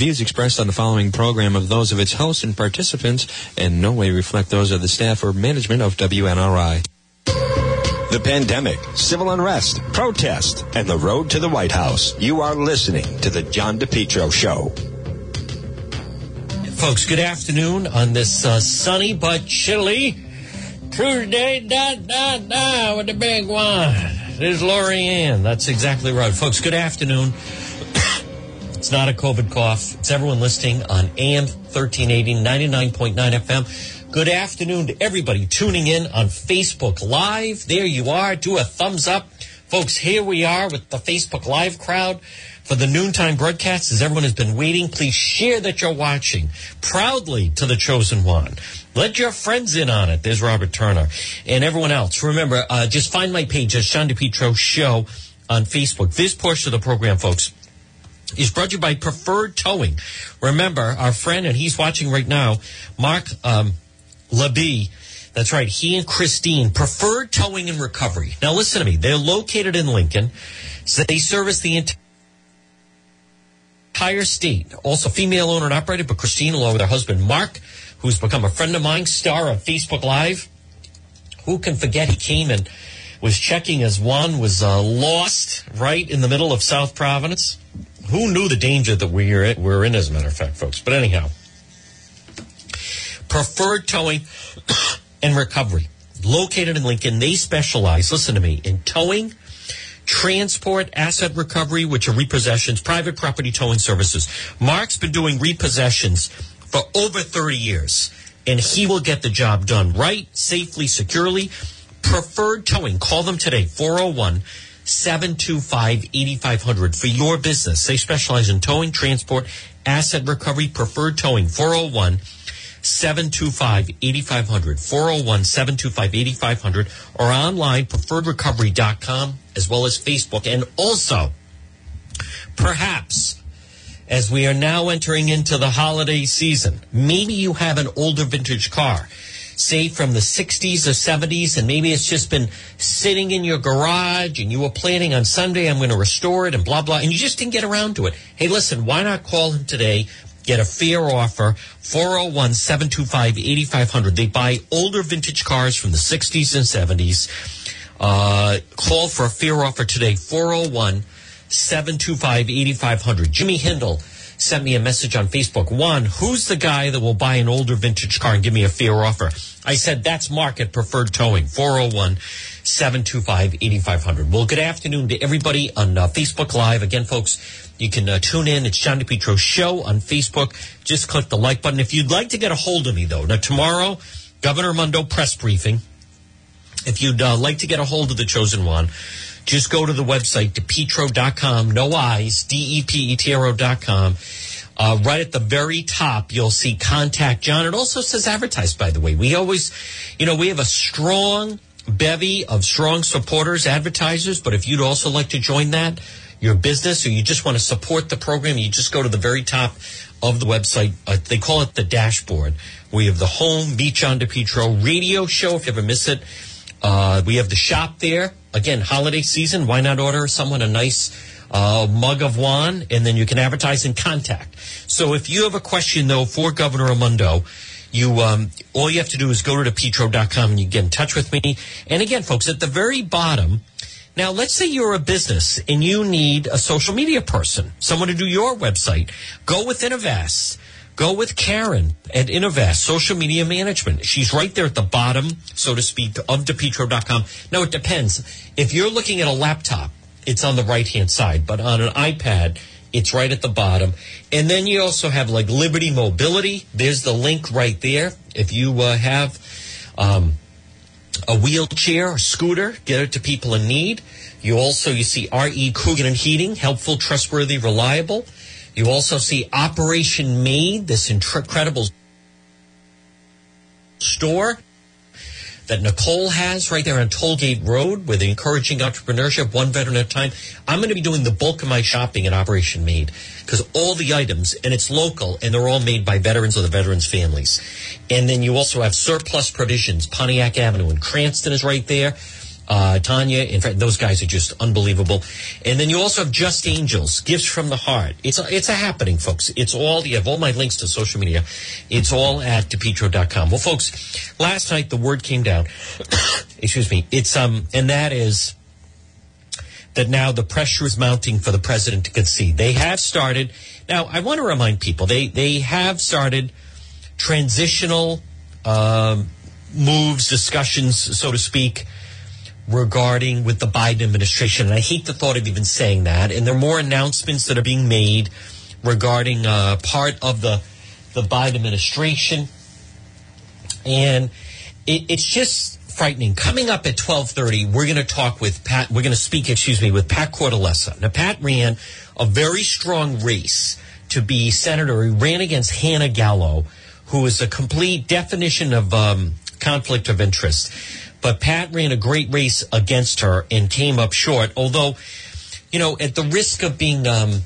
views expressed on the following program of those of its hosts and participants in no way reflect those of the staff or management of WNRI. The pandemic, civil unrest, protest, and the road to the White House. You are listening to The John DePetro Show. Folks, good afternoon on this uh, sunny but chilly Tuesday, da, da, da, with the big one. There's Lori Ann. That's exactly right. Folks, good afternoon. It's not a COVID cough. It's everyone listening on AM 1380, 99.9 FM. Good afternoon to everybody tuning in on Facebook Live. There you are. Do a thumbs up. Folks, here we are with the Facebook Live crowd for the noontime broadcast. As everyone has been waiting, please share that you're watching proudly to the chosen one. Let your friends in on it. There's Robert Turner and everyone else. Remember, uh, just find my page, at John DePetro Show on Facebook. This portion of the program, folks, is brought to you by Preferred Towing. Remember, our friend, and he's watching right now, Mark um. That's right. He and Christine Preferred Towing and Recovery. Now, listen to me. They're located in Lincoln. So they service the entire state. Also, female owner and operated, but Christine, along with her husband Mark, who's become a friend of mine, star of Facebook Live. Who can forget he came and was checking as one was uh, lost right in the middle of South Providence. Who knew the danger that we're in, we're in, as a matter of fact, folks? But anyhow, preferred towing and recovery. Located in Lincoln, they specialize, listen to me, in towing, transport, asset recovery, which are repossessions, private property towing services. Mark's been doing repossessions for over 30 years, and he will get the job done right, safely, securely. Preferred towing. Call them today, 401 725 8500 for your business. They specialize in towing, transport, asset recovery, preferred towing, 401 725 8500. 401 725 8500 or online, preferredrecovery.com, as well as Facebook. And also, perhaps, as we are now entering into the holiday season, maybe you have an older vintage car say from the 60s or 70s, and maybe it's just been sitting in your garage and you were planning on Sunday, I'm going to restore it and blah, blah, and you just didn't get around to it. Hey, listen, why not call him today? Get a fair offer, 401 725 8500. They buy older vintage cars from the 60s and 70s. Uh, call for a fair offer today, 401 725 8500. Jimmy Hindle sent me a message on Facebook. One, who's the guy that will buy an older vintage car and give me a fair offer? I said, that's Market Preferred Towing, 401 725 8500. Well, good afternoon to everybody on uh, Facebook Live. Again, folks, you can uh, tune in. It's John DePetro Show on Facebook. Just click the like button. If you'd like to get a hold of me, though, now tomorrow, Governor Raimondo press briefing. If you'd uh, like to get a hold of the chosen one, just go to the website, depetro.com, no eyes, D-E-P-E-T-R-O.com. Uh, right at the very top, you'll see contact John. It also says advertise, by the way. We always, you know, we have a strong bevy of strong supporters, advertisers, but if you'd also like to join that, your business, or you just want to support the program, you just go to the very top of the website. Uh, they call it the dashboard. We have the home, Meet John DePetro radio show, if you ever miss it. Uh, we have the shop there. Again, holiday season. Why not order someone a nice uh, mug of wine, and then you can advertise and contact. So if you have a question though for Governor Raimondo, you um, all you have to do is go to petro.com and you get in touch with me. And again, folks, at the very bottom. Now, let's say you're a business and you need a social media person, someone to do your website. Go with Innovast. Go with Karen at Innovast, social media management. She's right there at the bottom, so to speak, of depetro.com. Now, it depends. If you're looking at a laptop, it's on the right hand side, but on an iPad, it's right at the bottom. And then you also have like Liberty Mobility. There's the link right there. If you uh, have um, a wheelchair or scooter, get it to people in need. You also you see R.E. Coogan and Heating, helpful, trustworthy, reliable. You also see Operation Made, this incredible store that Nicole has right there on Tollgate Road with encouraging entrepreneurship, one veteran at a time. I'm going to be doing the bulk of my shopping at Operation Made because all the items, and it's local, and they're all made by veterans or the veterans' families. And then you also have Surplus Provisions, Pontiac Avenue, and Cranston is right there. Uh, Tanya, in fact, those guys are just unbelievable. And then you also have Just Angels, Gifts from the Heart. It's a, it's a happening, folks. It's all, you have all my links to social media. It's all at depetro.com. Well, folks, last night the word came down. Excuse me. It's, um, and that is, that now the pressure is mounting for the president to concede. They have started. Now, I want to remind people they they have started transitional um, moves, discussions, so to speak, regarding with the Biden administration. And I hate the thought of even saying that. And there are more announcements that are being made regarding uh, part of the the Biden administration, and it, it's just frightening. Coming up at twelve thirty, we're going to talk with Pat. We're going to speak, excuse me, with Pat Cortellessa. Now, Pat ran a very strong race to be senator. He ran against Hanna Gallo, who is a complete definition of um, conflict of interest. But Pat ran a great race against her and came up short. Although, you know, at the risk of being um,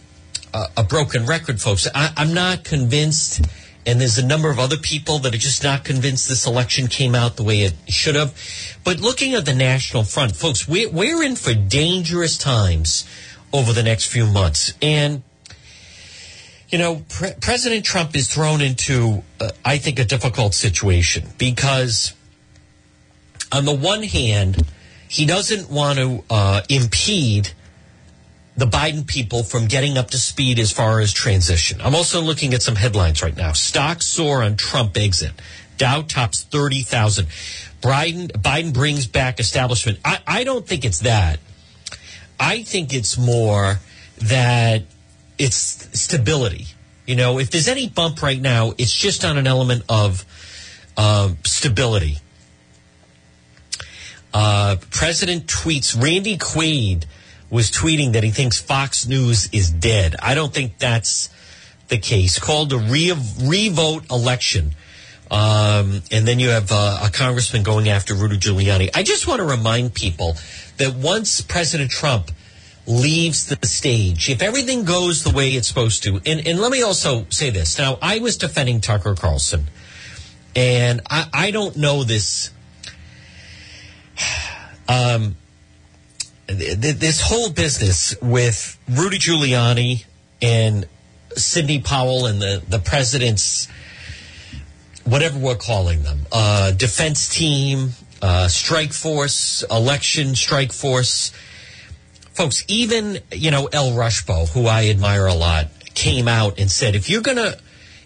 a, a, broken record, folks, I, I'm not convinced. And there's a number of other people that are just not convinced this election came out the way it should have. But looking at the national front, folks, we're, we're in for dangerous times over the next few months. And you know, Pre- President Trump is thrown into, uh, I think, a difficult situation because, on the one hand, he doesn't want to uh, impede the Biden people from getting up to speed as far as transition. I'm also looking at some headlines right now. Stocks soar on Trump exit. Dow tops 30,000. Biden, Biden brings back establishment. I, I don't think it's that. I think it's more that it's stability. You know, if there's any bump right now, it's just on an element of uh, stability. Uh, President tweets, Randy Quaid was tweeting that he thinks Fox News is dead. I don't think that's the case. Called a re- revote election. Um, and then you have uh, a congressman going after Rudy Giuliani. I just want to remind people that once President Trump – leaves the stage, if everything goes the way it's supposed to, and, and let me also say this. Now, I was defending Tucker Carlson, and I, I don't know this. Um, this whole business with Rudy Giuliani and Sidney Powell and the, the president's, whatever we're calling them, uh, defense team, uh, strike force, election strike force. Folks, even, you know, El Rushbo, who I admire a lot, came out and said, if you're going to,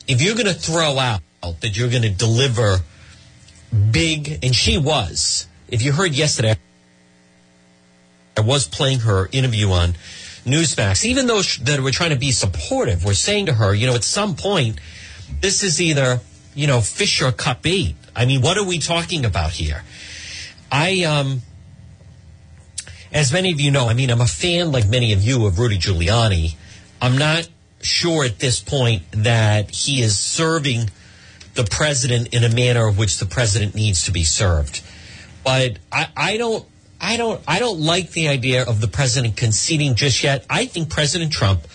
if you're going to throw out that you're going to deliver big, and she was, if you heard yesterday, I was playing her interview on Newsmax, even though that we're trying to be supportive, we're saying to her, you know, at some point, this is either, you know, fish or cup bait. I mean, what are we talking about here? I, um, as many of you know, I mean, I'm a fan, like many of you, of Rudy Giuliani. I'm not sure at this point that he is serving the president in a manner of which the president needs to be served. But I, I don't. I don't. I don't like the idea of the president conceding just yet. I think President Trump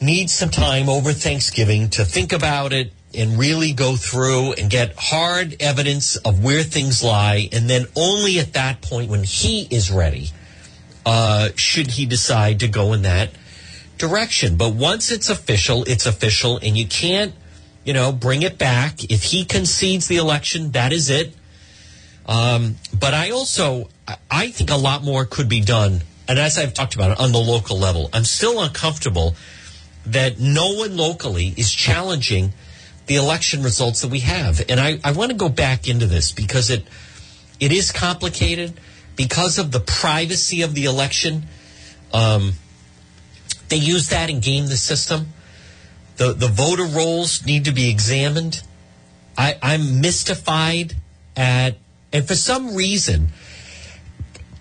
needs some time over Thanksgiving to think about it, and really go through and get hard evidence of where things lie. And then only at that point, when he is ready, uh, should he decide to go in that direction. But once it's official, it's official, and you can't, you know, bring it back. If he concedes the election, that is it. Um, but I also, I think a lot more could be done. And as I've talked about it on the local level, I'm still uncomfortable that no one locally is challenging the election results that we have. And I, I want to go back into this because it it is complicated because of the privacy of the election. Um, they use that and game the system. The the voter rolls need to be examined. I, I'm mystified at and for some reason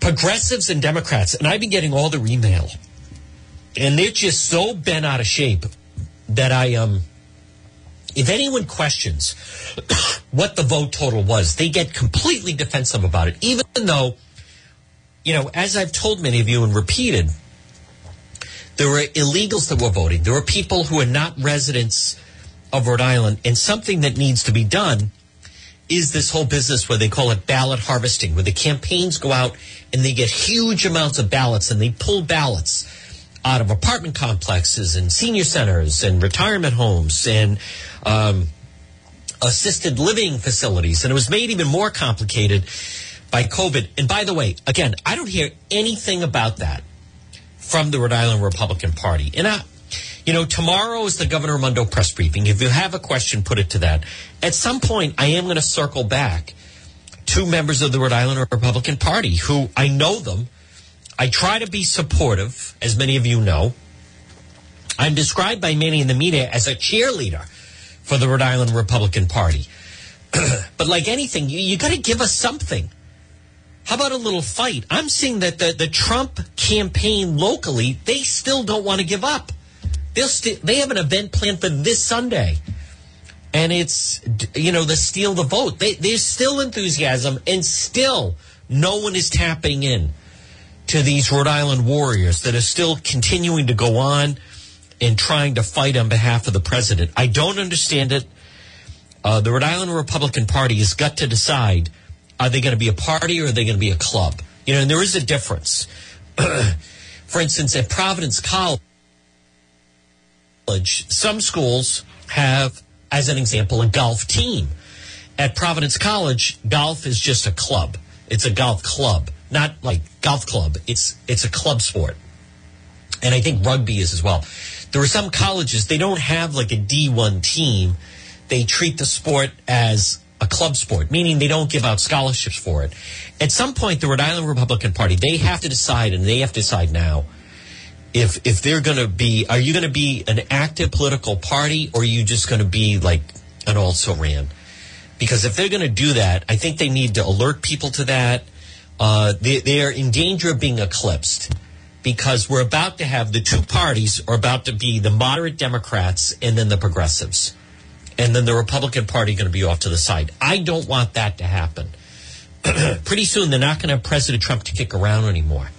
progressives and Democrats, and I've been getting all the email, and they're just so bent out of shape that I um if anyone questions what the vote total was, they get completely defensive about it, even though, you know, as I've told many of you and repeated, there were illegals that were voting. There were people who are not residents of Rhode Island. And something that needs to be done is this whole business where they call it ballot harvesting, where the campaigns go out and they get huge amounts of ballots and they pull ballots out of apartment complexes and senior centers and retirement homes and um, assisted living facilities. And it was made even more complicated by COVID. And by the way, again, I don't hear anything about that from the Rhode Island Republican Party. And I, you know, tomorrow is the Governor Raimondo press briefing. If you have a question, put it to that. At some point, I am going to circle back to members of the Rhode Island Republican Party who I know them. I try to be supportive, as many of you know. I'm described by many in the media as a cheerleader for the Rhode Island Republican Party. but like anything, you, you got to give us something. How about a little fight? I'm seeing that the, the Trump campaign locally, they still don't want to give up. St- they have an event planned for this Sunday. And it's, you know, the steal the vote. They, there's still enthusiasm and still no one is tapping in to these Rhode Island warriors that are still continuing to go on and trying to fight on behalf of the president. I don't understand it. Uh, the Rhode Island Republican Party has got to decide are they going to be a party or are they going to be a club? You know, and there is a difference. For instance, at Providence College, some schools have, as an example, a golf team. At Providence College, golf is just a club. It's a golf club, not like golf club. It's it's a club sport. And I think rugby is as well. There are some colleges they don't have like a D1 team. They treat the sport as a club sport, meaning they don't give out scholarships for it. At some point, the Rhode Island Republican Party, they have to decide, and they have to decide now, if if they're going to be, are you going to be an active political party, or are you just going to be like an also ran? Because if they're going to do that, I think they need to alert people to that. Uh, they, they are in danger of being eclipsed because we're about to have the two parties are about to be the moderate Democrats and then the progressives. And then the Republican Party going to be off to the side. I don't want that to happen. Pretty soon, they're not going to have President Trump to kick around anymore.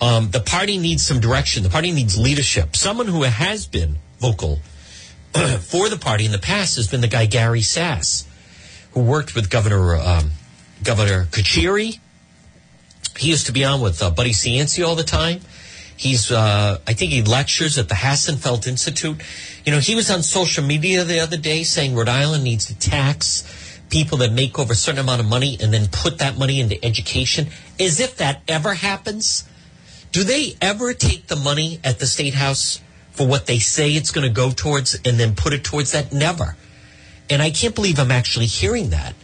Um, the party needs some direction. The party needs leadership. Someone who has been vocal for the party in the past has been the guy Gary Sasse, who worked with Governor um, Governor Carcieri. He used to be on with uh, Buddy Cianci all the time. He's, uh, I think he lectures at the Hassenfeld Institute. You know, he was on social media the other day saying Rhode Island needs to tax people that make over a certain amount of money and then put that money into education. As if that ever happens. Do they ever take the money at the State House for what they say it's going to go towards and then put it towards that? Never. And I can't believe I'm actually hearing that.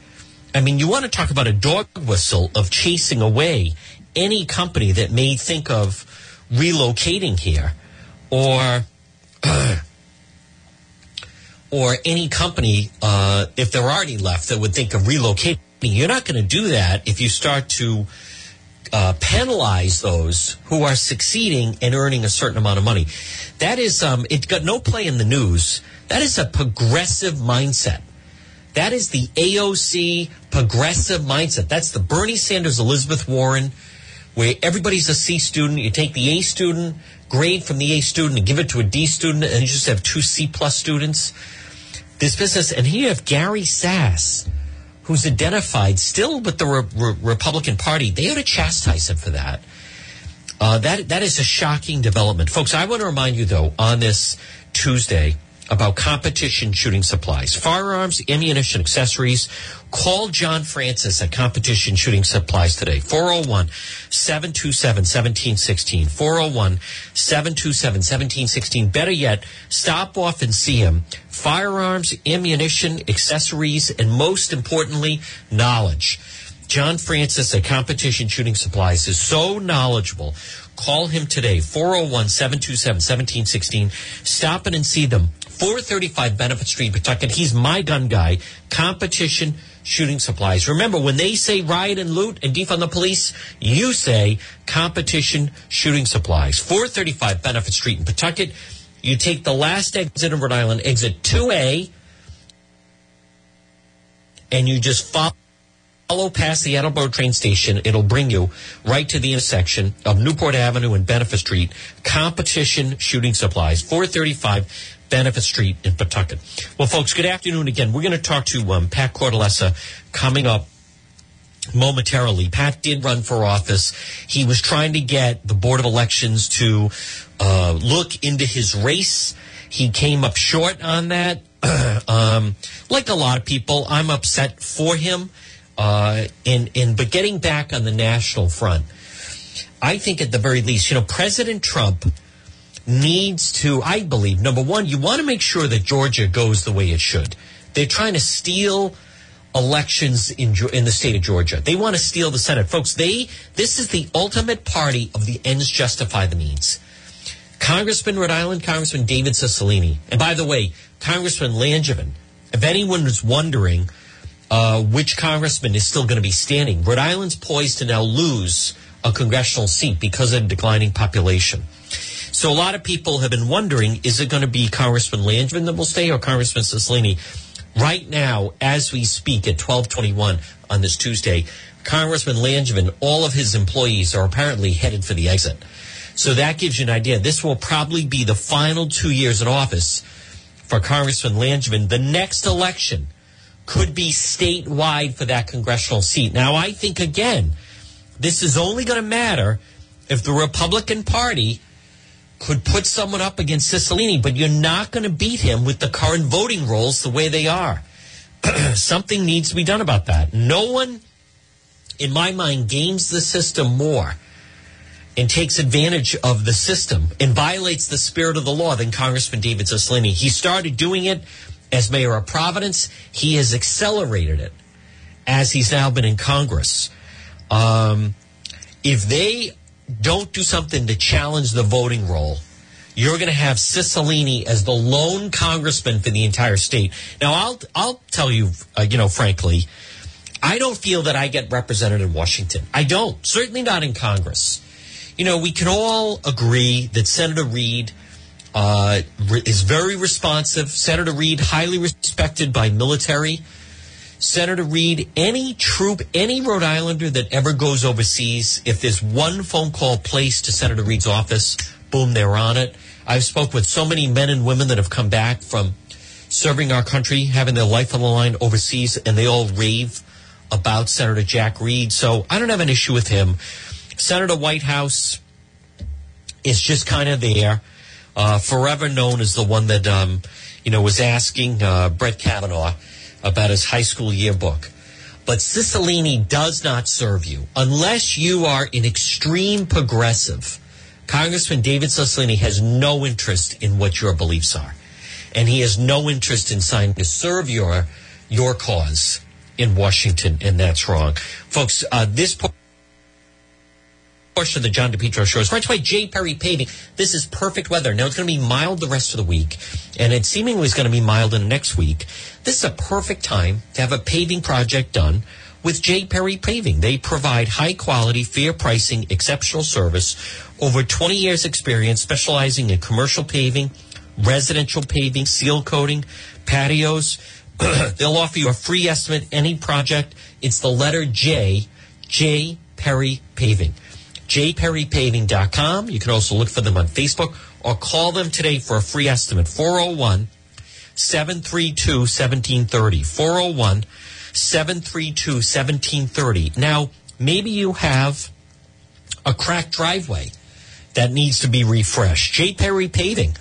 I mean, you want to talk about a dog whistle of chasing away any company that may think of relocating here or or any company uh, if they're already left that would think of relocating you're not going to do that if you start to uh, penalize those who are succeeding and earning a certain amount of money that is um, it got no play in the news that is a progressive mindset that is the aoc progressive mindset that's the bernie sanders elizabeth warren where everybody's a C student. You take the A student grade from the A student and give it to a D student, and you just have two C plus students. This business, and here you have Gary Sasse, who's identified still with the Re- Re- Republican Party. They ought to chastise him for that. Uh, that that is a shocking development, folks. I want to remind you though on this Tuesday about competition shooting supplies, firearms, ammunition, accessories. Call John Francis at Competition Shooting Supplies today. 401 727 1716. 401 727 1716. Better yet, stop off and see him. Firearms, ammunition, accessories, and most importantly, knowledge. John Francis at Competition Shooting Supplies is so knowledgeable. Call him today, 401 727 1716. Stop in and see them. 435 Benefit Street, Pawtucket. He's my gun guy. Competition shooting supplies. Remember, when they say riot and loot and defund the police, you say competition shooting supplies. 435 Benefit Street in Pawtucket. You take the last exit in Rhode Island, exit 2A, and you just follow follow past the Attleboro train station. It'll bring you right to the intersection of Newport Avenue and Benefit Street. Competition shooting supplies, 435 Benefit Street in Pawtucket. Well, folks, good afternoon again. We're going to talk to um, Pat Cortellessa coming up momentarily. Pat did run for office. He was trying to get the Board of Elections to uh, look into his race. He came up short on that. um, like a lot of people, I'm upset for him. Uh, and, and but getting back on the national front, I think at the very least, you know, President Trump needs to, I believe, number one, you want to make sure that Georgia goes the way it should. They're trying to steal elections in in the state of Georgia. They want to steal the Senate, folks. They this is the ultimate party of the ends justify the means. Congressman Rhode Island Congressman David Cicilline, and by the way, Congressman Langevin. If anyone is wondering uh, which congressman is still going to be standing, Rhode Island's poised to now lose a congressional seat because of declining population. So a lot of people have been wondering, is it going to be Congressman Langevin that will stay or Congressman Cicilline? Right now, as we speak at 1221 on this Tuesday, Congressman Langevin, all of his employees are apparently headed for the exit. So that gives you an idea. This will probably be the final two years in office for Congressman Langevin. The next election could be statewide for that congressional seat. Now, I think, again, this is only going to matter if the Republican Party could put someone up against Cicilline, but you're not going to beat him with the current voting rolls the way they are. Something needs to be done about that. No one, in my mind, games the system more and takes advantage of the system and violates the spirit of the law than Congressman David Cicilline. He started doing it as mayor of Providence. He has accelerated it as he's now been in Congress. Um, if they don't do something to challenge the voting roll, you're going to have Cicilline as the lone congressman for the entire state. Now, I'll I'll tell you, uh, you know, frankly, I don't feel that I get represented in Washington. I don't. Certainly not in Congress. You know, we can all agree that Senator Reed uh, is very responsive. Senator Reed, highly respected by military. Senator Reed, any troop, any Rhode Islander that ever goes overseas, if there's one phone call placed to Senator Reed's office, boom, they're on it. I've spoke with so many men and women that have come back from serving our country, having their life on the line overseas, and they all rave about Senator Jack Reed. So I don't have an issue with him. Senator Whitehouse is just kind of there, uh, forever known as the one that, um, you know, was asking uh, Brett Kavanaugh about his high school yearbook. But Cicilline does not serve you unless you are an extreme progressive. Congressman David Cicilline has no interest in what your beliefs are, and he has no interest in signing to serve your your cause in Washington, and that's wrong, folks. Uh, this portion of the John DePetro show to by J. Perry Paving. This is perfect weather. Now it's going to be mild the rest of the week, and it seemingly is going to be mild in the next week. This is a perfect time to have a paving project done with J. Perry Paving. They provide high quality, fair pricing, exceptional service, over 20 years experience specializing in commercial paving, residential paving, seal coating, patios. They'll offer you a free estimate any project. It's the letter J, J Perry Paving jperrypaving.com. You can also look for them on Facebook or call them today for a free estimate. 401 732 1730. 401 732 1730. Now, maybe you have a cracked driveway that needs to be refreshed. J. Perry Paving.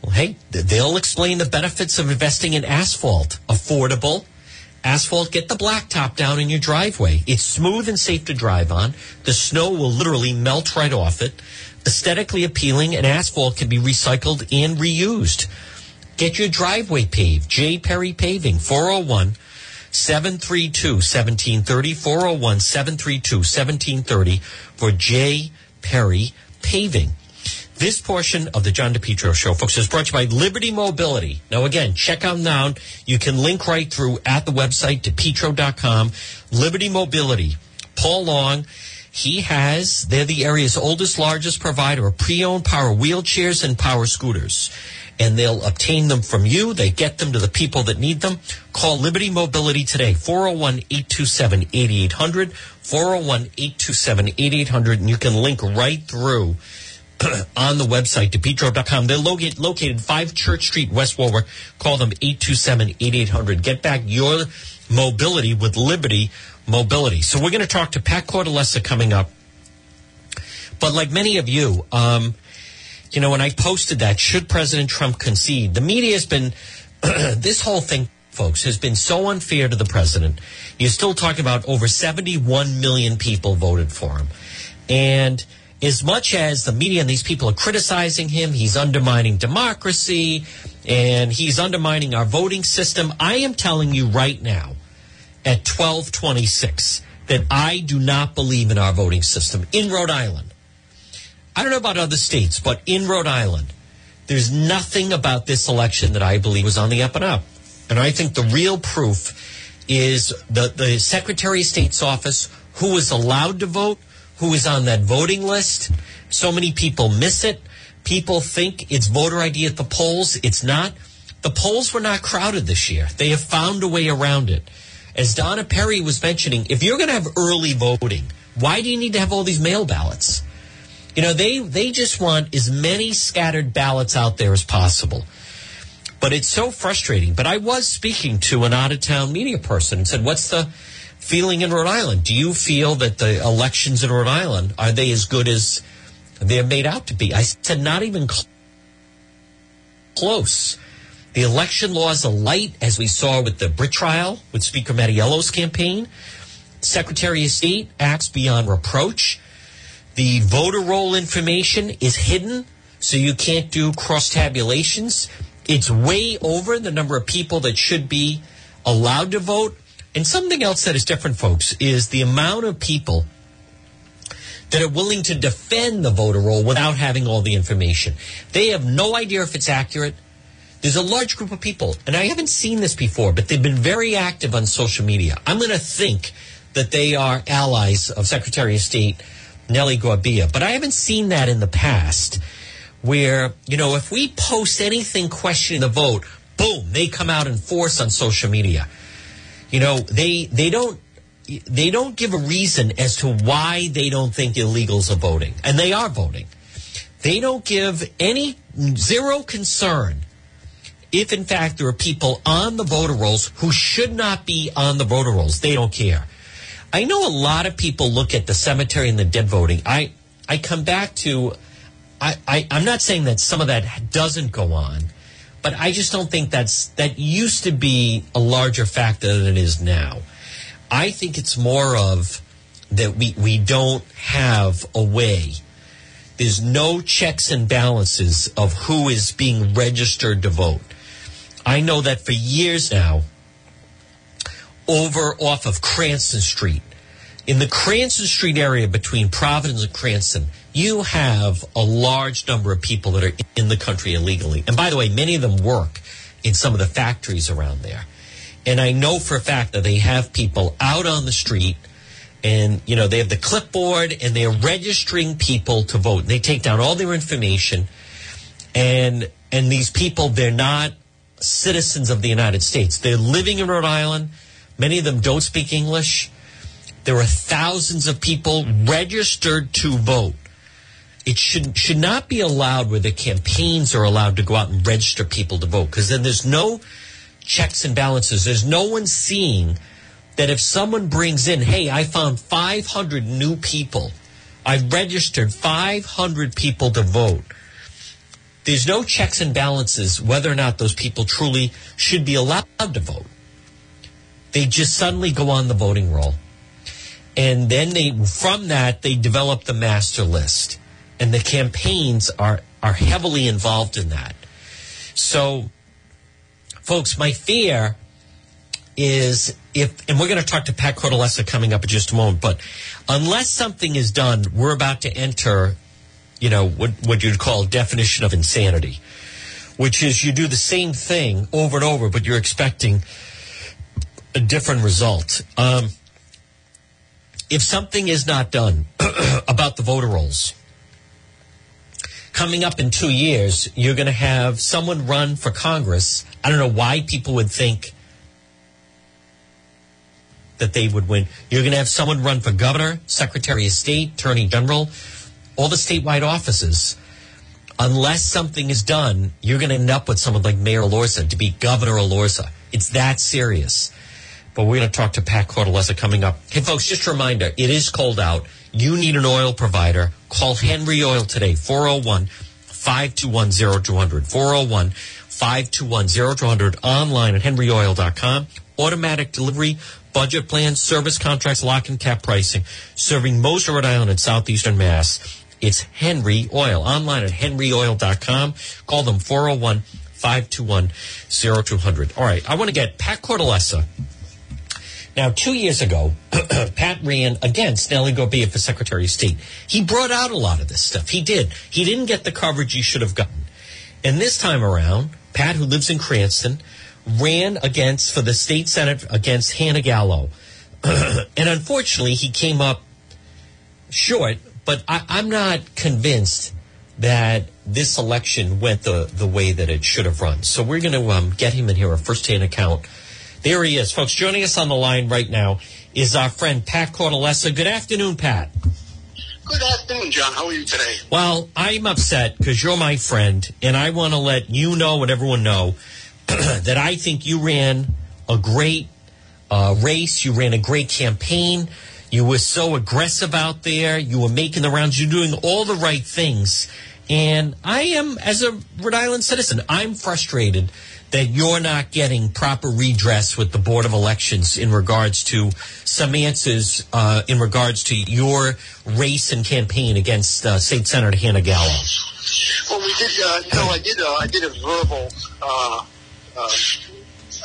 Well, hey, they'll explain the benefits of investing in asphalt. Affordable, asphalt, get the blacktop down in your driveway. It's smooth and safe to drive on. The snow will literally melt right off it. Aesthetically appealing, and asphalt can be recycled and reused. Get your driveway paved. J. Perry Paving, 401 732 1730. 401 732 1730 for J. Perry Paving. This portion of the John DePetro show, folks, is brought to you by Liberty Mobility. Now, again, check out now. You can link right through at the website, depetro.com. Liberty Mobility. Paul Long, he has, they're the area's oldest, largest provider of pre-owned power wheelchairs and power scooters. And they'll obtain them from you. They get them to the people that need them. Call Liberty Mobility today, 401-827-8800, 401-827-8800, and you can link right through on the website, depetro.com. They're located, located 5 Church Street, West Warwick. Call them 827-8800. Get back your mobility with Liberty Mobility. So we're going to talk to Pat Cortellessa coming up. But like many of you, um, you know, when I posted that, should President Trump concede, the media has been, this whole thing, folks, has been so unfair to the president. You're still talking about over 71 million people voted for him. And as much as the media and these people are criticizing him, he's undermining democracy and he's undermining our voting system. I am telling you right now at 1226 that I do not believe in our voting system in Rhode Island. I don't know about other states, but in Rhode Island, there's nothing about this election that I believe was on the up and up. And I think the real proof is the, the Secretary of State's office, who was allowed to vote, who is on that voting list. So many people miss it. People think it's voter ID at the polls. It's not. The polls were not crowded this year. They have found a way around it. As Donna Perry was mentioning, if you're going to have early voting, why do you need to have all these mail ballots? You know, they, they just want as many scattered ballots out there as possible. But it's so frustrating. But I was speaking to an out of town media person and said, what's the feeling in Rhode Island? Do you feel that the elections in Rhode Island, are they as good as they're made out to be? I said, not even cl- close. The election laws are light, as we saw with the Britt trial, with Speaker Mattiello's campaign. Secretary of State acts beyond reproach. The voter roll information is hidden, so you can't do cross tabulations. It's way over the number of people that should be allowed to vote. And something else that is different, folks, is the amount of people that are willing to defend the voter roll without having all the information. They have no idea if it's accurate. There's a large group of people, and I haven't seen this before, but they've been very active on social media. I'm going to think that they are allies of Secretary of State Nellie Gorbea, but I haven't seen that in the past where, you know, if we post anything questioning the vote, boom, they come out in force on social media. You know, they they don't they don't give a reason as to why they don't think illegals are voting, and they are voting. They don't give any zero concern if, in fact, there are people on the voter rolls who should not be on the voter rolls. They don't care. I know a lot of people look at the cemetery and the dead voting. I I come back to I, I I'm not saying that some of that doesn't go on, but I just don't think that's that used to be a larger factor than it is now. I think it's more of that we we don't have a way. There's no checks and balances of who is being registered to vote. I know that for years now, over off of Cranston Street, in the Cranston Street area between Providence and Cranston, you have a large number of people that are in the country illegally. And by the way, many of them work in some of the factories around there. And I know for a fact that they have people out on the street and, you know, they have the clipboard and they're registering people to vote. They take down all their information and, and these people, they're not citizens of the United States. They're living in Rhode Island. Many of them don't speak English. There are thousands of people registered to vote. It should should not be allowed where the campaigns are allowed to go out and register people to vote because then there's no checks and balances. There's no one seeing that if someone brings in, hey, I found 500 new people, I registered 500 people to vote. There's no checks and balances whether or not those people truly should be allowed to vote. They just suddenly go on the voting roll. And then they, from that, they develop the master list. And the campaigns are, are heavily involved in that. So, folks, my fear is if, and we're going to talk to Pat Cortellessa coming up in just a moment, but unless something is done, we're about to enter, you know, what, what you'd call definition of insanity, which is you do the same thing over and over, but you're expecting a different result. Um, if something is not done about the voter rolls, coming up in two years, you're going to have someone run for Congress. I don't know why people would think that they would win. You're going to have someone run for governor, secretary of state, attorney general, all the statewide offices. unless something is done, you're going to end up with someone like Mayor Elorza to be Governor Elorza. It's that serious. But we're going to talk to Pat Cortellessa coming up. Hey, folks, just a reminder it is cold out. You need an oil provider. Call Henry Oil today, 401 521 0200. 401 521 0200. Online at henryoil.com. Automatic delivery, budget plans, service contracts, lock and cap pricing. Serving most of Rhode Island and southeastern Mass. It's Henry Oil. Online at henryoil.com. Call them 401 521 0200. All right, I want to get Pat Cortellessa. Now, two years ago, Pat ran against Nellie Gorbea for Secretary of State. He brought out a lot of this stuff. He did. He didn't get the coverage he should have gotten. And this time around, Pat, who lives in Cranston, ran against for the state senate against Hanna Gallo. and unfortunately, he came up short, but I, I'm not convinced that this election went the, the way that it should have run. So we're going to um, get him in here, a first-hand account. There he is. Folks, joining us on the line right now is our friend Pat Cortellessa. Good afternoon, Pat. Good afternoon, John. How are you today? Well, I'm upset because you're my friend, and I want to let you know and everyone know that I think you ran a great uh, race. You ran a great campaign. You were so aggressive out there. You were making the rounds. You're doing all the right things. And I am, as a Rhode Island citizen, I'm frustrated that you're not getting proper redress with the Board of Elections in regards to some answers uh, in regards to your race and campaign against uh, State Senator Hanna Gallo. Well, we did. Uh, you know, I did. Uh, I did a verbal uh, uh,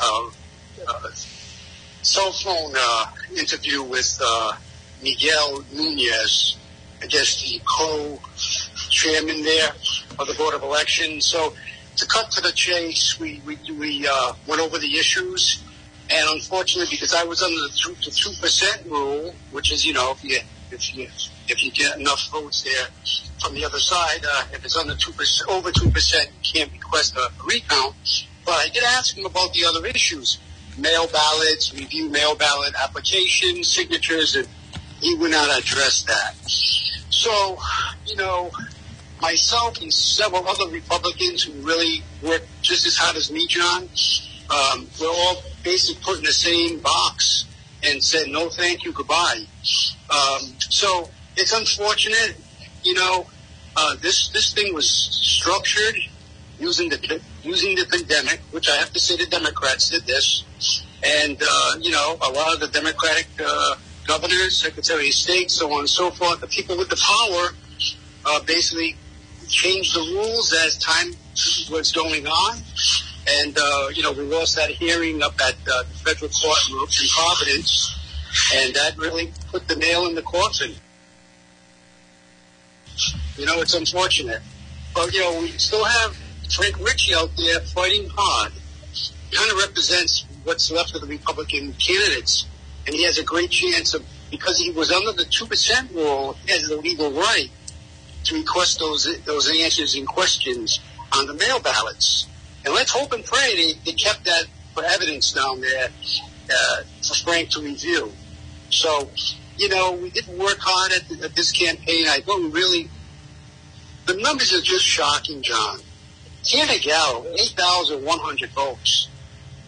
uh, uh, cell phone interview with Miguel Nunez, I guess the co-chairman there of the Board of Elections. So to cut to the chase, we we, we uh, went over the issues, and unfortunately, because I was under the two percent rule, which is you know if you if you if you get enough votes there from the other side, uh, if it's under two percent over two percent, you can't request a recount. But I did ask him about the other issues: mail ballots, review mail ballot applications, signatures, and he would not address that. So, you know, myself and several other Republicans who really work just as hard as me, John, um, we're all basically put in the same box and said no, thank you, goodbye. Um, so it's unfortunate, you know. Uh, this this thing was structured using the using the pandemic, which I have to say the Democrats did this, and uh, you know a lot of the Democratic uh, governors, Secretary of State, so on and so forth, the people with the power, uh, basically changed the rules as time was going on. And, uh, you know, we lost that hearing up at uh, the federal court in Providence, and that really put the nail in the coffin. You know, it's unfortunate. But, you know, we still have Frank Ritchie out there fighting hard. Kind of represents what's left of the Republican candidates. And he has a great chance of, because he was under the 2% rule, he has the legal right to request those those answers and questions on the mail ballots. And let's hope and pray they, they kept that for evidence down there uh, for Frank to review. So, you know, we did work hard at, at this campaign. I thought we really, the numbers are just shocking, John. Hanna Gallo, 8,100 votes.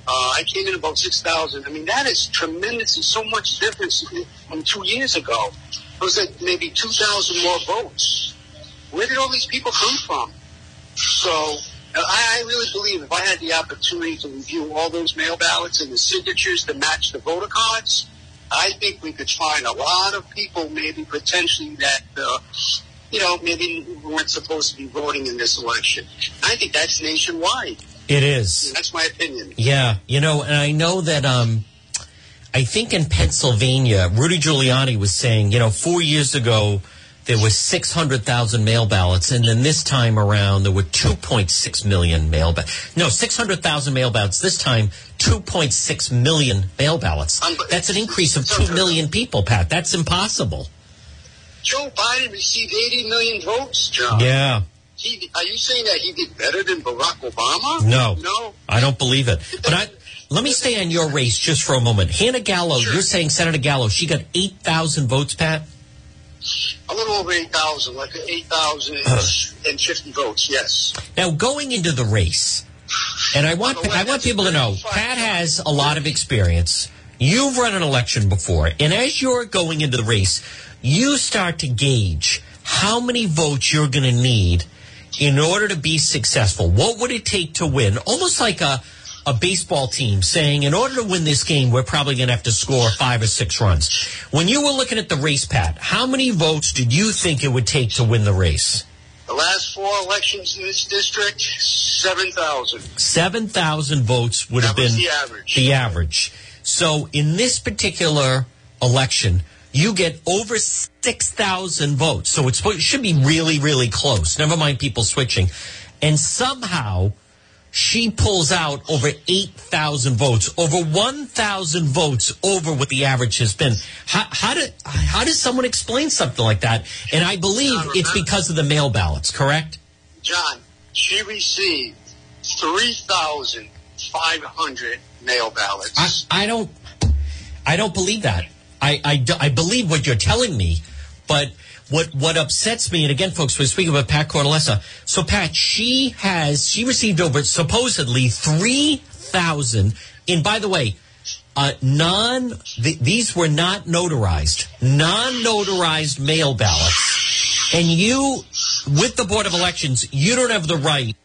Uh, I came in about 6,000. I mean, that is tremendous and so much difference from two years ago. It was like maybe 2,000 more votes. Where did all these people come from? So I, I really believe if I had the opportunity to review all those mail ballots and the signatures to match the voter cards, I think we could find a lot of people maybe potentially that, uh, you know, maybe weren't supposed to be voting in this election. I think that's nationwide. It is. That's my opinion. Yeah, you know, and I know that um, I think in Pennsylvania, Rudy Giuliani was saying, you know, four years ago there were 600,000 mail ballots, and then this time around there were 2.6 million mail ballots. No, 600,000 mail ballots. This time, 2.6 million mail ballots. Um, That's an increase of 2 million people, Pat. That's impossible. Joe Biden received 80 million votes, John. Yeah. He, are you saying that he did better than Barack Obama? No. No. I don't believe it. But I, let me stay on your race just for a moment. Hanna Gallo, Sure. you're saying Senator Gallo, she got 8,000 votes, Pat? A little over 8,000, like 8,050 votes, yes. Now, going into the race, and I want I want people to know, Pat has a lot of experience. You've run an election before, and as you're going into the race, you start to gauge how many votes you're going to need in order to be successful. What would it take to win? Almost like a a baseball team saying, in order to win this game, we're probably going to have to score five or six runs. When you were looking at the race, Pat, how many votes did you think it would take to win the race? The last four elections in this district, 7,000. 7,000 votes would That have been the average. the average. So in this particular election, you get over 6,000 votes. So it's, it should be really, really close. Never mind people switching. And somehow she pulls out over 8,000 votes, over 1,000 votes over what the average has been. How, how, do, how does someone explain something like that? And I believe it's because of the mail ballots, correct? John, she received 3,500 mail ballots. I, I don't I don't believe that. I, I, I believe what you're telling me, but what what upsets me, and again, folks, we're speaking about Pat Cortellessa. So, Pat, she has she received over supposedly three thousand. And by the way, uh, non th- these were not notarized, non notarized mail ballots, and you, with the Board of Elections, you don't have the right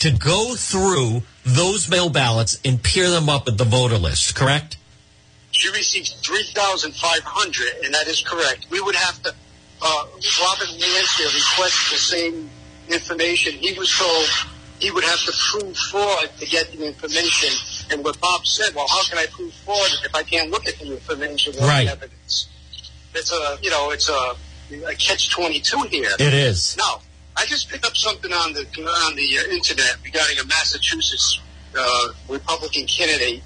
to go through those mail ballots and peer them up at the voter list, correct? She received 3,500, and that is correct. We would have to, uh, Robert Lansdale requested the same information. He was told he would have to prove fraud to get the information. And what Bob said, well, how can I prove fraud if I can't look at the information or Right. the evidence? It's a, you know, it's a, a catch-22 here. It is. Now, I just picked up something on the on the uh, internet regarding a Massachusetts uh, Republican candidate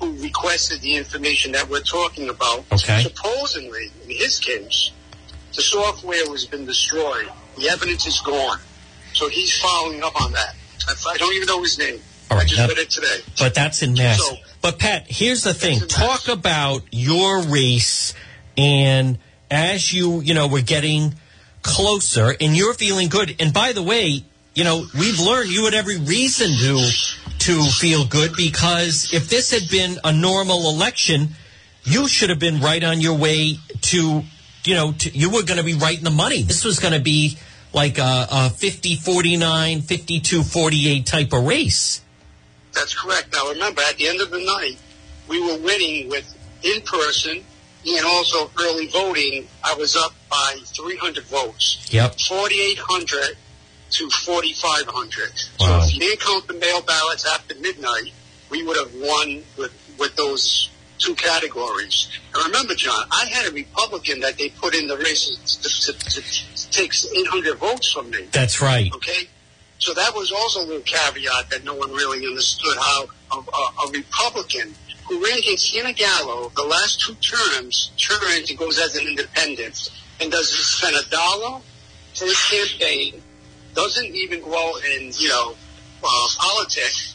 who requested the information that we're talking about. Okay. Supposedly, in his case, the software has been destroyed. The evidence is gone. So he's following up on that. I, don't even know his name. All I just that- read it today. But that's in mass. So- but Pat, here's the thing. Talk about your race and as you, you know, we're getting closer and you're feeling good. And by the way, you know, we've learned you had every reason to to feel good because if this had been a normal election, you should have been right on your way to, you know, to, you were going to be right in the money. This was going to be like a, a 50 49, 52 48 type of race. That's correct. Now remember, at the end of the night, we were winning with in person and also early voting. I was up by 300 votes. Yep. 4,800 to 4,500. Wow. So if you didn't count the mail ballots after midnight, we would have won with, with those two categories. And remember, John, I had a Republican that they put in the race to, to, to, to take 800 votes from me. That's right. Okay? So that was also a little caveat that no one really understood how a, a, a Republican who ran against Hanna Gallo the last two terms turns and goes as an independent and doesn't spend a dollar for his campaign, doesn't even go out and, you know, uh, politics,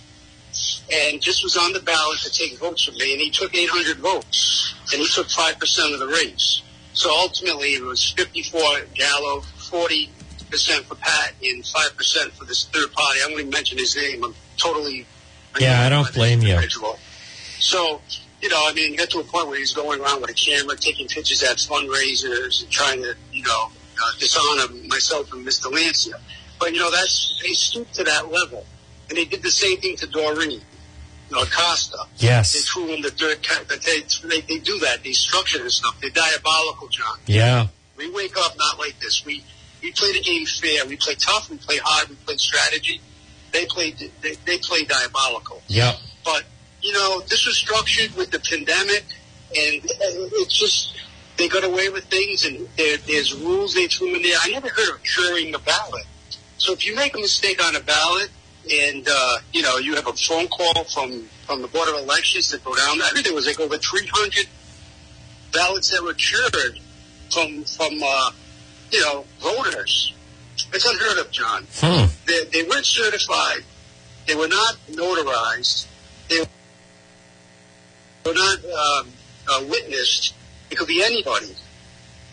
and just was on the ballot to take votes from me, and he took 800 votes, and he took 5% of the race. So ultimately, it was 54 Gallo, 40 percent for Pat, and 5 percent for this third party. I won't even mention his name. I'm totally Yeah, I don't blame you. So, you know, I mean, you get to a point where he's going around with a camera, taking pictures at fundraisers, and trying to, you know, uh, dishonor myself and Mr. Lancia. But you know, that's they stooped to that level, and they did the same thing to Doreen, you know, Acosta. They threw in the dirt. they, they they do that. They structure this stuff. They're diabolical, John. Yeah. We wake up not like this. We we play the game fair. We play tough. We play hard. We play strategy. They play they, they play diabolical. Yep. But you know, this was structured with the pandemic, and it's just they got away with things, and there, there's rules they threw in there. I never heard of curing a ballot. So if you make a mistake on a ballot, and uh, you know you have a phone call from from the board of elections that go down, I think there was like over 300 ballots that were cured from from uh, you know voters. It's unheard of, John. Hmm. They, they weren't certified. They were not notarized. They were not um, uh, witnessed. It could be anybody.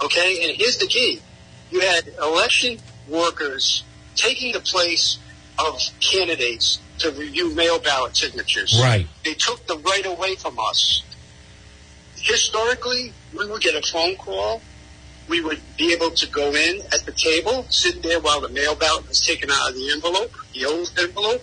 Okay? And here's the key. You had election workers taking the place of candidates to review mail ballot signatures. Right. They took the right away from us. Historically, we would get a phone call. We would be able to go in at the table, sit there while the mail ballot was taken out of the envelope, the old envelope,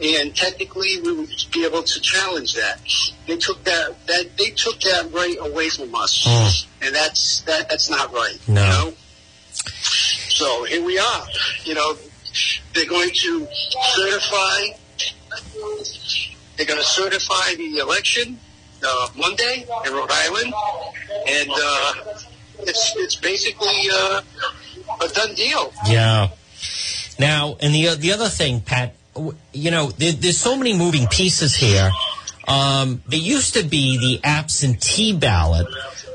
and technically we would be able to challenge that. They took that that they took that right away from us, Oh. and that's that that's not right. No. You know? So here we are. You know, they're going to certify. They're going to certify the election uh, Monday in Rhode Island, and uh, it's it's basically uh, a done deal. Yeah. Now, and the the other thing, Pat, you know, there, there's so many moving pieces here. Um, there used to be the absentee ballot,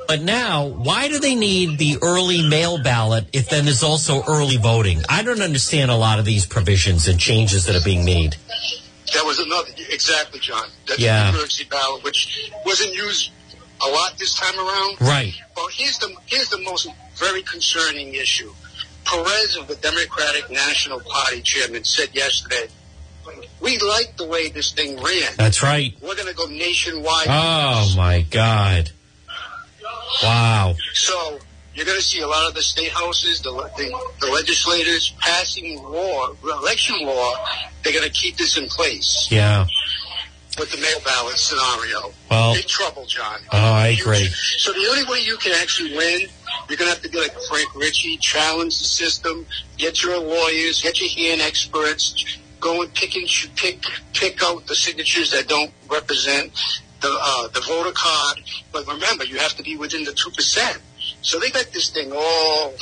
but now, why do they need the early mail ballot if then there's also early voting? I don't understand a lot of these provisions and changes that are being made. That was another exactly, John. That's Yeah. the emergency ballot, which wasn't used a lot this time around. Right. Well, here's the here's the most very concerning issue. Perez of the Democratic National Party chairman said yesterday, "We like the way this thing ran. That's right. We're going to go nationwide." Oh my God. Wow. So you're going to see a lot of the state houses, the, the, the legislators passing law, election law. They're going to keep this in place Yeah. with the mail ballot scenario. Well- Big trouble, John. Oh, I agree. So the only way you can actually win, you're going to have to be like Frank Ritchie, challenge the system, get your lawyers, get your hand experts, go and pick and pick pick out the signatures that don't represent the uh, the voter card. But remember, you have to be within the two percent. So they got this thing all.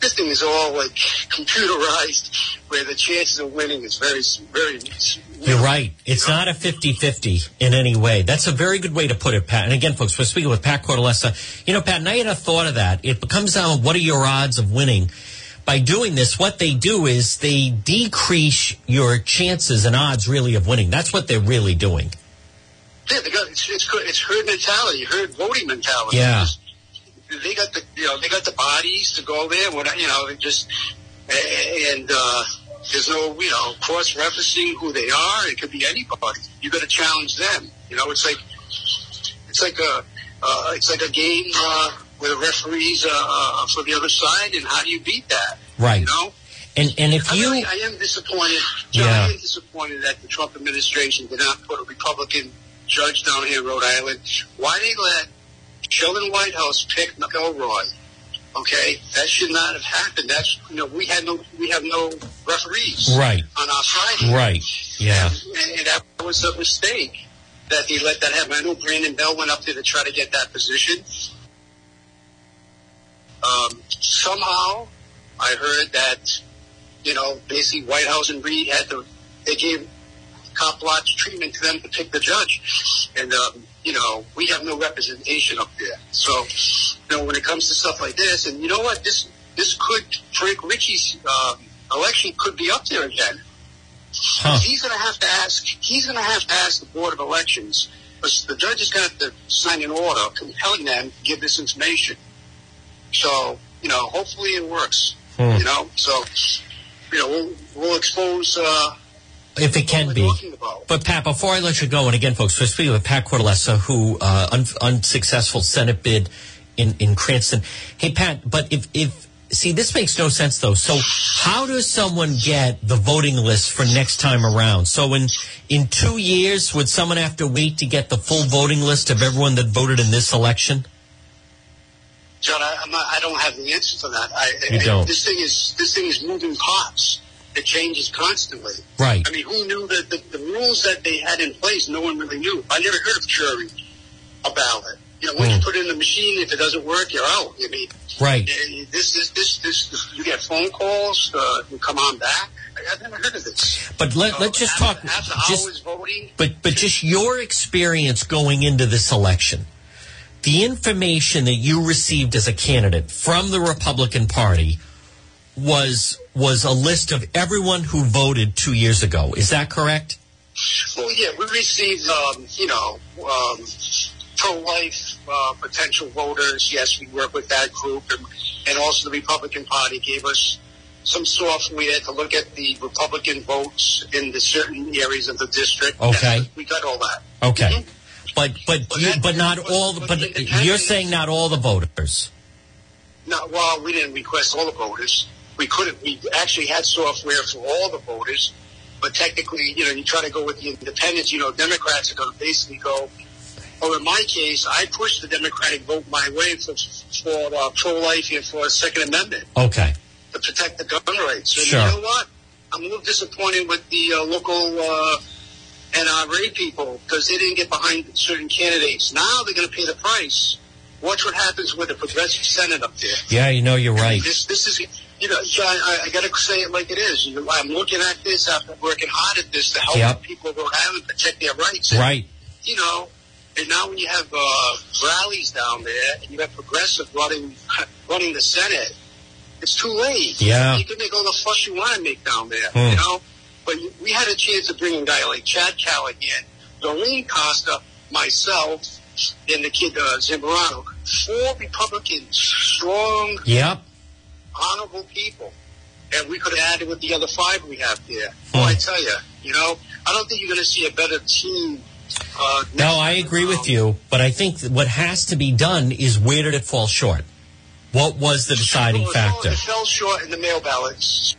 This thing is all like computerized, where the chances of winning is very, very. You're right. It's not a 50-50 in any way. That's a very good way to put it, Pat. And again, folks, we're speaking with Pat Cortellessa. You know, Pat, now you had thought of that. It comes down, what are your odds of winning? By doing this, what they do is they decrease your chances and odds really of winning. That's what they're really doing. Yeah, they got it's it's, it's herd mentality, herd voting mentality. Yeah. they got the you know they got the bodies to go there. What you know, just and uh, there's no you know cross referencing who they are. It could be anybody. You got to challenge them. You know, it's like it's like a uh, it's like a game uh, where the referees uh, uh, for the other side, and how do you beat that? Right. You know. And and if I, you really, I am disappointed. John, Yeah. I am disappointed that the Trump administration did not put a Republican judge down here in Rhode Island. Why they let Sheldon Whitehouse pick McElroy? Okay, that should not have happened. That's you know we had no we have no referees Right. on our side. right, yeah, And, and that was a mistake that they let that happen. I know Brandon Bell went up there to try to get that position. Um, somehow, I heard that you know basically Whitehouse and Reed had to they gave cop watch treatment to them to pick the judge, and um, you know we have no representation up there. So you know when it comes to stuff like this, and you know what this this could Frank Ritchie's um, election could be up there again. huh? He's going to have to ask. He's going to have to ask the board of elections. Because the judge is going to sign an order compelling them to give this information. So you know, hopefully it works. Hmm. You know, so you know we'll, we'll expose uh, If it can be. we're talking about. But Pat, before I let you go, and again, folks, we're speaking with Pat Cortellessa, who uh, un- unsuccessful Senate bid in in Cranston. Hey, Pat, but if if see, this makes no sense though. So, how does someone get the voting list for next time around? So, in in two years, would someone have to wait to get the full voting list of everyone that voted in this election? John, I, I'm not, I don't have the answer to that. I, You I- don't. This thing is this thing is moving parts. It changes constantly. Right. I mean, who knew that the, the rules that they had in place? No one really knew. I never heard of jury a ballot. You know, when you Hmm. put it in the machine, if it doesn't work, you're out. I mean, Right. this is this, this this you get phone calls. Uh, you come on back. I- I've never heard of this. But let, So let's just after, talk. after Just, voting. But but just your experience going into this election, the information that you received as a candidate from the Republican Party was was a list of everyone who voted two years ago. Is that correct? Well, yeah, we received, um, you know, um, pro-life uh, potential voters, yes, we work with that group, and, and also the Republican Party gave us some software to look at the Republican votes in the certain areas of the district. Okay. We got all that. Okay. Mhm. But but But you, but not but- all. but But you're saying not all the voters. No, well, we didn't request all the voters. We couldn't. We actually had software for all the voters, but technically, you know, you try to go with the independents. You know, Democrats are going to basically go. Or in my case, I pushed the Democratic vote my way for for uh, pro-life and for a Second Amendment Okay. to protect the gun rights. And Sure. you know what? I'm a little disappointed with the uh, local uh, NRA people because they didn't get behind certain candidates. Now they're going to pay the price. Watch what happens with the progressive Senate up there. Yeah, you know you're right. This, this is, you know, John, I, I got to say it like it is. You know, I'm looking at this after working hard at this to help Yep. people Rhode Island protect their rights. And, Right. You know, and now when you have uh, rallies down there and you have progressive running running the Senate, it's too late. Yeah. You can make all the fuss you want to make down there, Hmm. you know. But we had a chance of bringing a guy like Chad Callaghan, Doreen Costa, myself, and the kid uh, Zambrano. Four Republicans, strong, Yep. Honorable people. And we could have added with the other five we have there. Well, I Hmm. tell you, you know, I don't think you're going to see a better team. Uh, No, I agree with you, but I think what has to be done is where did it fall short? What was the deciding it factor? It fell short in the mail ballots.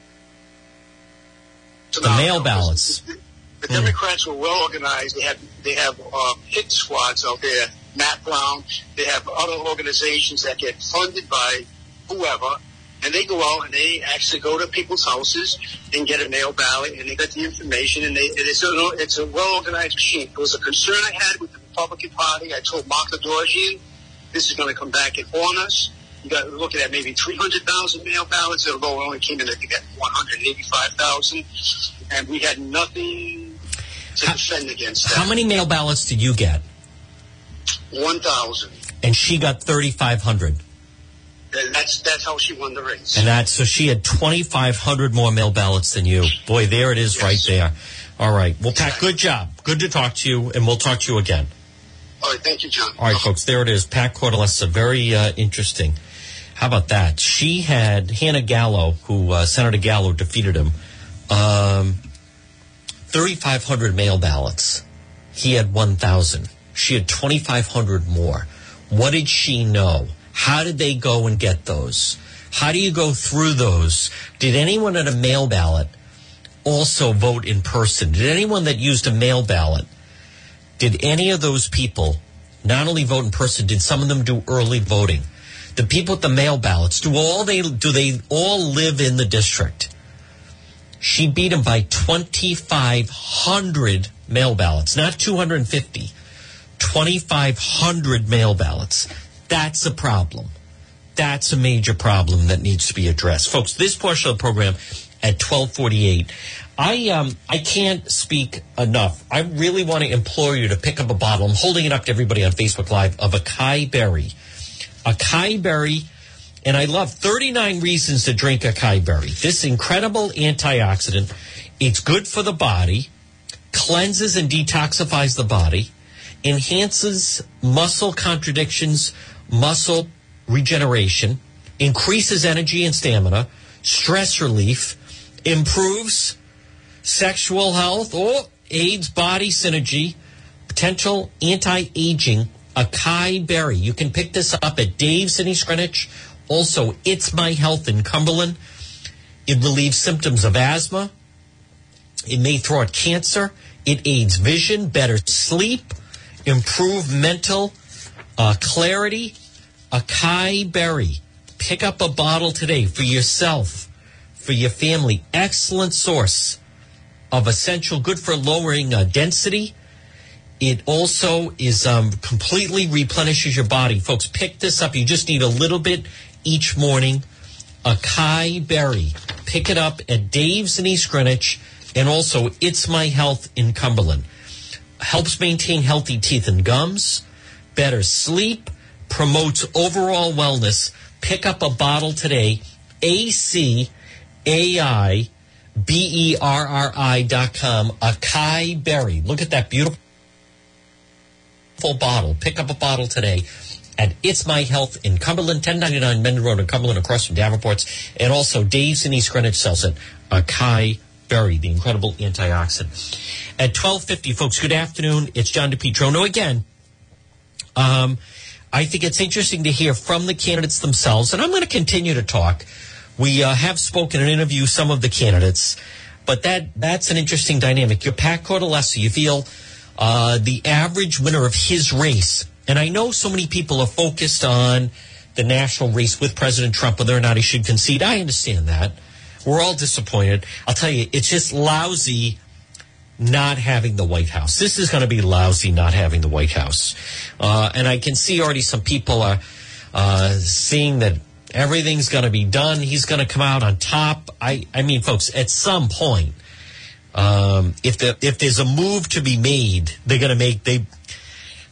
So The mail ballots. The, the Democrats were well organized. They have they have uh, hit squads out there. Matt Brown. They have other organizations that get funded by whoever, and they go out and they actually go to people's houses and get a mail ballot, and they get the information, and they it's a it's a well organized machine. It was a concern I had with the Republican Party. I told Mark Dodorjian, this is going to come back and haunt us. You got looking at maybe 300,000 mail ballots, although it only came in, I think, at 185,000. And we had nothing to How- defend against that. How many mail ballots did you get? 1,000. And she got 3,500. And that's, that's how she won the race. And that, so she had 2,500 more mail ballots than you. Boy, there it is Yes. right there. All right. Well, Pat, good job. Good to talk to you, and we'll talk to you again. All right, thank you, John. All right, folks, there it is. Pat Cortellessa, very uh, interesting. How about that? She had Hanna Gallo, who uh, Senator Gallo defeated him, um, 3,500 mail ballots. He had 1,000. She had 2,500 more. What did she know? How did they go and get those? How do you go through those? Did anyone at a mail ballot also vote in person? Did anyone that used a mail ballot did any of those people not only vote in person, did some of them do early voting? The people at the mail ballots, do all they do they all live in the district? She beat him by 2,500 mail ballots, not 250. 2,500 mail ballots. That's a problem. That's a major problem that needs to be addressed. Folks, this portion of the program at 1248, I, um, I can't speak enough. I really want to implore you to pick up a bottle. I'm holding it up to everybody on Facebook Live of acai berry. Acai berry, and I love 39 reasons to drink acai berry. This incredible antioxidant. It's good for the body, cleanses and detoxifies the body, enhances muscle contradictions, muscle regeneration, increases energy and stamina, stress relief, improves sexual health, or aids body synergy, potential anti-aging, acai berry. You can pick this up at Dave's in East Greenwich. Also, It's My Health in Cumberland. It relieves symptoms of asthma. It may thwart cancer. It aids vision, better sleep, improve mental uh, clarity. Acai berry. Pick up a bottle today for yourself, for your family. Excellent source of essential, good for lowering uh, density. It also is um, completely replenishes your body. Folks, pick this up. You just need a little bit each morning. Acai berry. Pick it up at Dave's in East Greenwich and also It's My Health in Cumberland. Helps maintain healthy teeth and gums, better sleep, promotes overall wellness. Pick up a bottle today. A C A I B E R R I dot com. Acai berry. Look at that beautiful bottle. Pick up a bottle today at It's My Health in Cumberland, 1099 Mendon Road in Cumberland, across from Davenport's. And also Dave's in East Greenwich sells it. Acai Berry, the incredible antioxidant. At 1250, folks, good afternoon. It's John DePetro. again, um, I think it's interesting to hear from the candidates themselves, and I'm going to continue to talk. We uh, have spoken and interviewed some of the candidates, but that that's an interesting dynamic. You're Pat Cortellessa. You feel uh, the average winner of his race, and I know so many people are focused on the national race with President Trump, whether or not he should concede. I understand that. We're all disappointed. I'll tell you, it's just lousy not having the White House. This is going to be lousy not having the White House. Uh, and I can see already some people are uh, seeing that everything's going to be done. He's going to come out on top. I, I mean, folks, at some point, um, if the if there's a move to be made, they're going to make they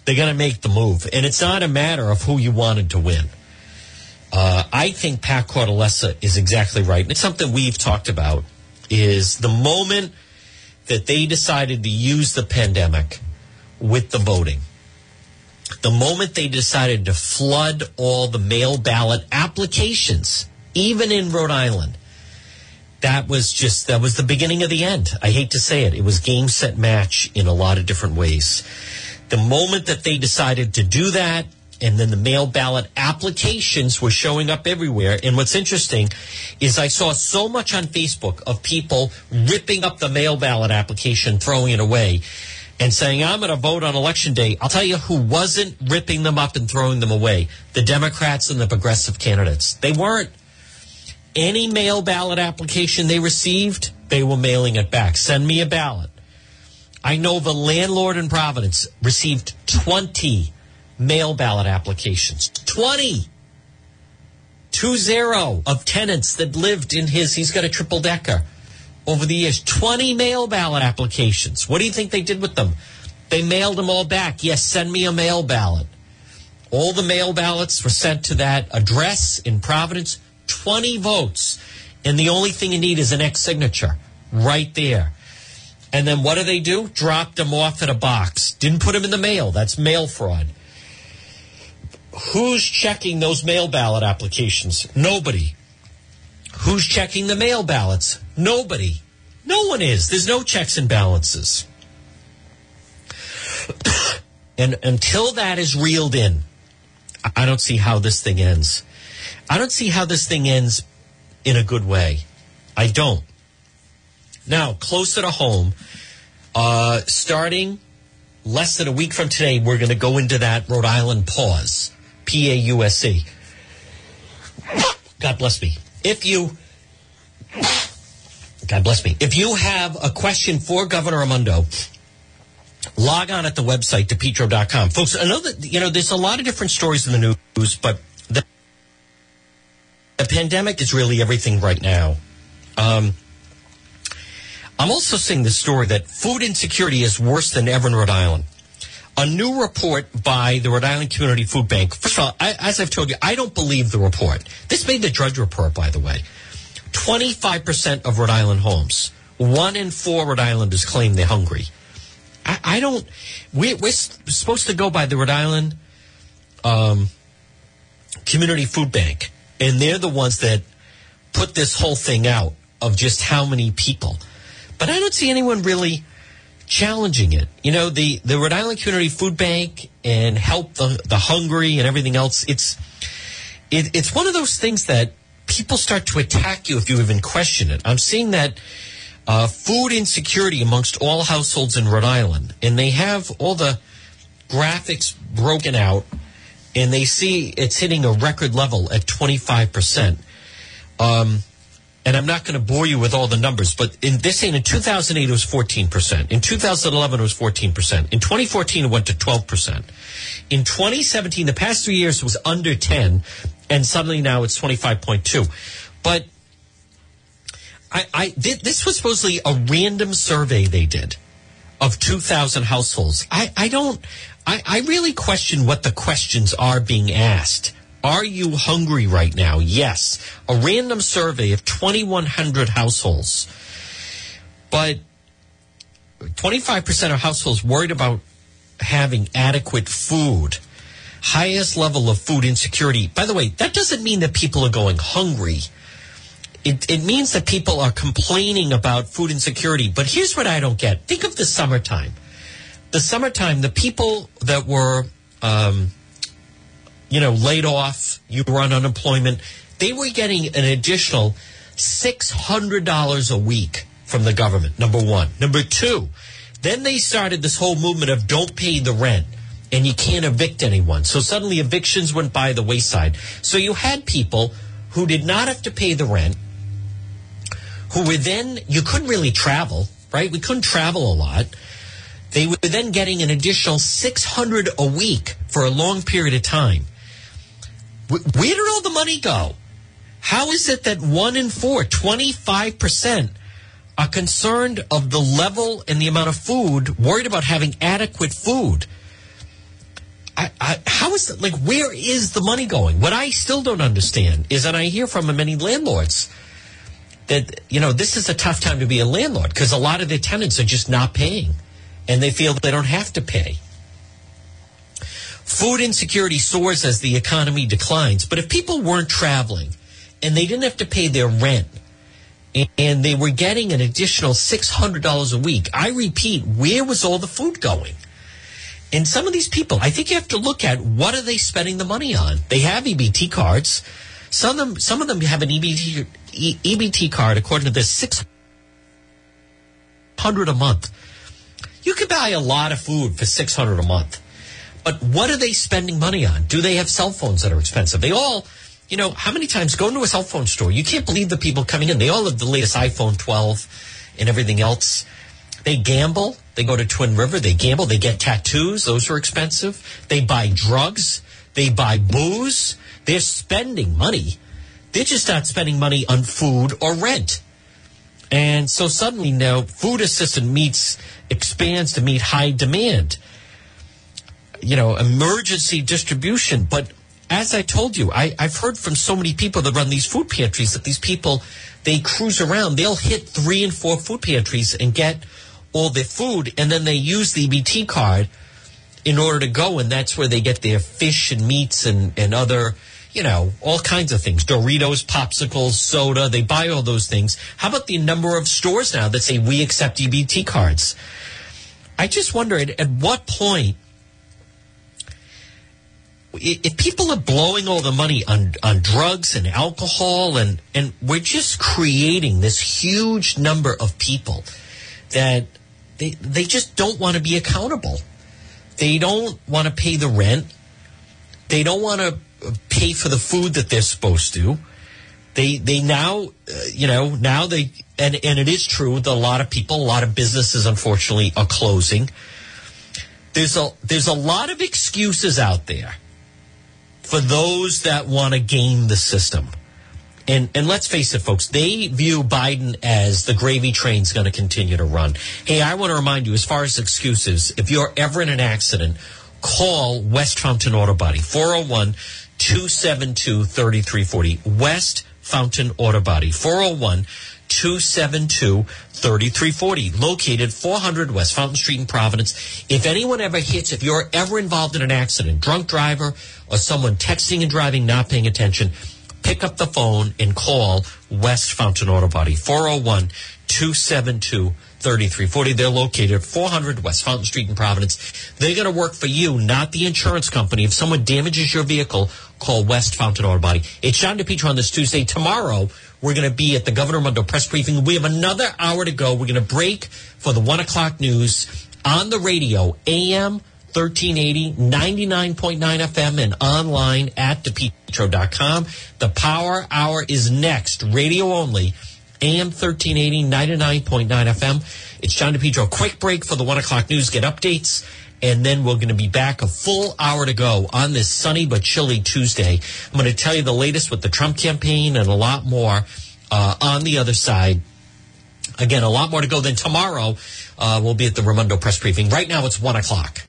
they're going to make the move, and it's not a matter of who you wanted to win. Uh, I think Pat Cortellessa is exactly right. and It's something we've talked about. Is the moment that they decided to use the pandemic with the voting. The moment they decided to flood all the mail ballot applications, even in Rhode Island, that was just, that was the beginning of the end. I hate to say it. It was game, set, match in a lot of different ways. The moment that they decided to do that, and then the mail ballot applications were showing up everywhere. And what's interesting is I saw so much on Facebook of people ripping up the mail ballot application, throwing it away, and saying, I'm going to vote on election day. I'll tell you who wasn't ripping them up and throwing them away the Democrats and the progressive candidates. They weren't. Any mail ballot application they received, they were mailing it back. Send me a ballot. I know the landlord in Providence received 20 mail ballot applications. 20. Two zero of tenants that lived in his, he's got a triple decker over the years. 20 mail ballot applications. What do you think they did with them? They mailed them all back. Yes, send me a mail ballot. All the mail ballots were sent to that address in Providence. 20 votes. And the only thing you need is an X signature right there. And then what do they do? Dropped them off in a box. Didn't put them in the mail. That's mail fraud. Who's checking those mail ballot applications? Nobody. Who's checking the mail ballots? Nobody. No one is. There's no checks and balances. and until that is reeled in, I don't see how this thing ends. I don't see how this thing ends in a good way. I don't. Now, closer to home, uh, starting less than a week from today, we're going to go into that Rhode Island pause. P A U S C. God bless me. If you, God bless me. If you have a question for Governor Raimondo, log on at the website, depetro.com. Folks, I know that, you know, there's a lot of different stories in the news, but the, the pandemic is really everything right now. Um, I'm also seeing the story that food insecurity is worse than ever in Rhode Island a new report by the Rhode Island Community Food Bank. First of all, I, as I've told you, I don't believe the report. This made the Drudge Report, by the way. 25% of Rhode Island homes, one in four Rhode Islanders claim they're hungry. I, I don't, we, we're supposed to go by the Rhode Island um, Community Food Bank, and they're the ones that put this whole thing out of just how many people. But I don't see anyone really challenging it. You know, the, the Rhode Island Community Food Bank and help the, the hungry and everything else. It's, it, it's one of those things that people start to attack you if you even question it. I'm seeing that uh, food insecurity amongst all households in Rhode Island, and they have all the graphics broken out, and they see it's hitting a record level at 25%. Um, and I'm not going to bore you with all the numbers, but in this ain't in 2008 it was 14 percent. In 2011 it was 14 percent. In 2014 it went to 12 percent. In 2017, the past three years was under 10, and suddenly now it's 25.2. But I, I th- this was supposedly a random survey they did of 2,000 households. I, I don't. I, I really question what the questions are being asked. Are you hungry right now? Yes. A random survey of 2,100 households. But 25% of households worried about having adequate food, highest level of food insecurity. By the way, that doesn't mean that people are going hungry. It, it means that people are complaining about food insecurity. But here's what I don't get. Think of the summertime. The summertime, the people that were, um, you know, laid off, you were on unemployment, they were getting an additional $600 a week from the government, number one. Number two, then they started this whole movement of don't pay the rent and you can't evict anyone. So suddenly evictions went by the wayside. So you had people who did not have to pay the rent, who were then, you couldn't really travel, right? We couldn't travel a lot. They were then getting an additional 600 a week for a long period of time. Where did all the money go? How is it that one in four, 25%, are concerned of the level and the amount of food, worried about having adequate food? I, I, how is it like where is the money going what i still don't understand is that i hear from many landlords that you know this is a tough time to be a landlord because a lot of their tenants are just not paying and they feel they don't have to pay food insecurity soars as the economy declines but if people weren't traveling and they didn't have to pay their rent and they were getting an additional $600 a week i repeat where was all the food going and some of these people, I think you have to look at what are they spending the money on. They have EBT cards. Some of them, some of them have an EBT EBT card. According to this, six hundred a month. You could buy a lot of food for six hundred a month. But what are they spending money on? Do they have cell phones that are expensive? They all, you know, how many times go into a cell phone store? You can't believe the people coming in. They all have the latest iPhone 12 and everything else. They gamble. They go to Twin River. They gamble. They get tattoos. Those are expensive. They buy drugs. They buy booze. They're spending money. They're just not spending money on food or rent. And so suddenly now food assistance meets, expands to meet high demand. You know, emergency distribution. But as I told you, I, I've heard from so many people that run these food pantries that these people, they cruise around. They'll hit three and four food pantries and get all their food, and then they use the EBT card in order to go, and that's where they get their fish and meats and, and other, you know, all kinds of things. Doritos, popsicles, soda, they buy all those things. How about the number of stores now that say we accept EBT cards? I just wonder at, at what point if people are blowing all the money on, on drugs and alcohol and, and we're just creating this huge number of people that they they just don't want to be accountable. They don't want to pay the rent. They don't want to pay for the food that they're supposed to. They they now uh, you know now they and and it is true that a lot of people, a lot of businesses, unfortunately, are closing. There's a there's a lot of excuses out there for those that want to game the system and and let's face it, folks, they view Biden as the gravy train's going to continue to run. Hey, I want to remind you, as far as excuses, if you're ever in an accident, call West Fountain Auto Body, 401 272 3340. West Fountain Auto Body, 401 272 3340, located 400 West Fountain Street in Providence. If anyone ever hits, if you're ever involved in an accident, drunk driver or someone texting and driving, not paying attention, pick up the phone and call West Fountain Auto Body, 401 272 3340. They're located at 400 West Fountain Street in Providence. They're going to work for you, not the insurance company. If someone damages your vehicle, call West Fountain Auto Body. It's John DePetro on this Tuesday. Tomorrow, we're going to be at the Governor Raimondo press briefing. We have another hour to go. We're going to break for the one o'clock news on the radio, AM 1380, 99.9 FM, and online at depetro.com. The Power Hour is next, radio only, AM 1380, 99.9 FM. It's John DePetro. Quick break for the one o'clock news, get updates, and then we're going to be back a full hour to go on this sunny but chilly Tuesday. I'm going to tell you the latest with the Trump campaign and a lot more uh, on the other side. Again, a lot more to go. Then tomorrow, uh, we'll be at the Raimondo press briefing. Right now, it's one o'clock.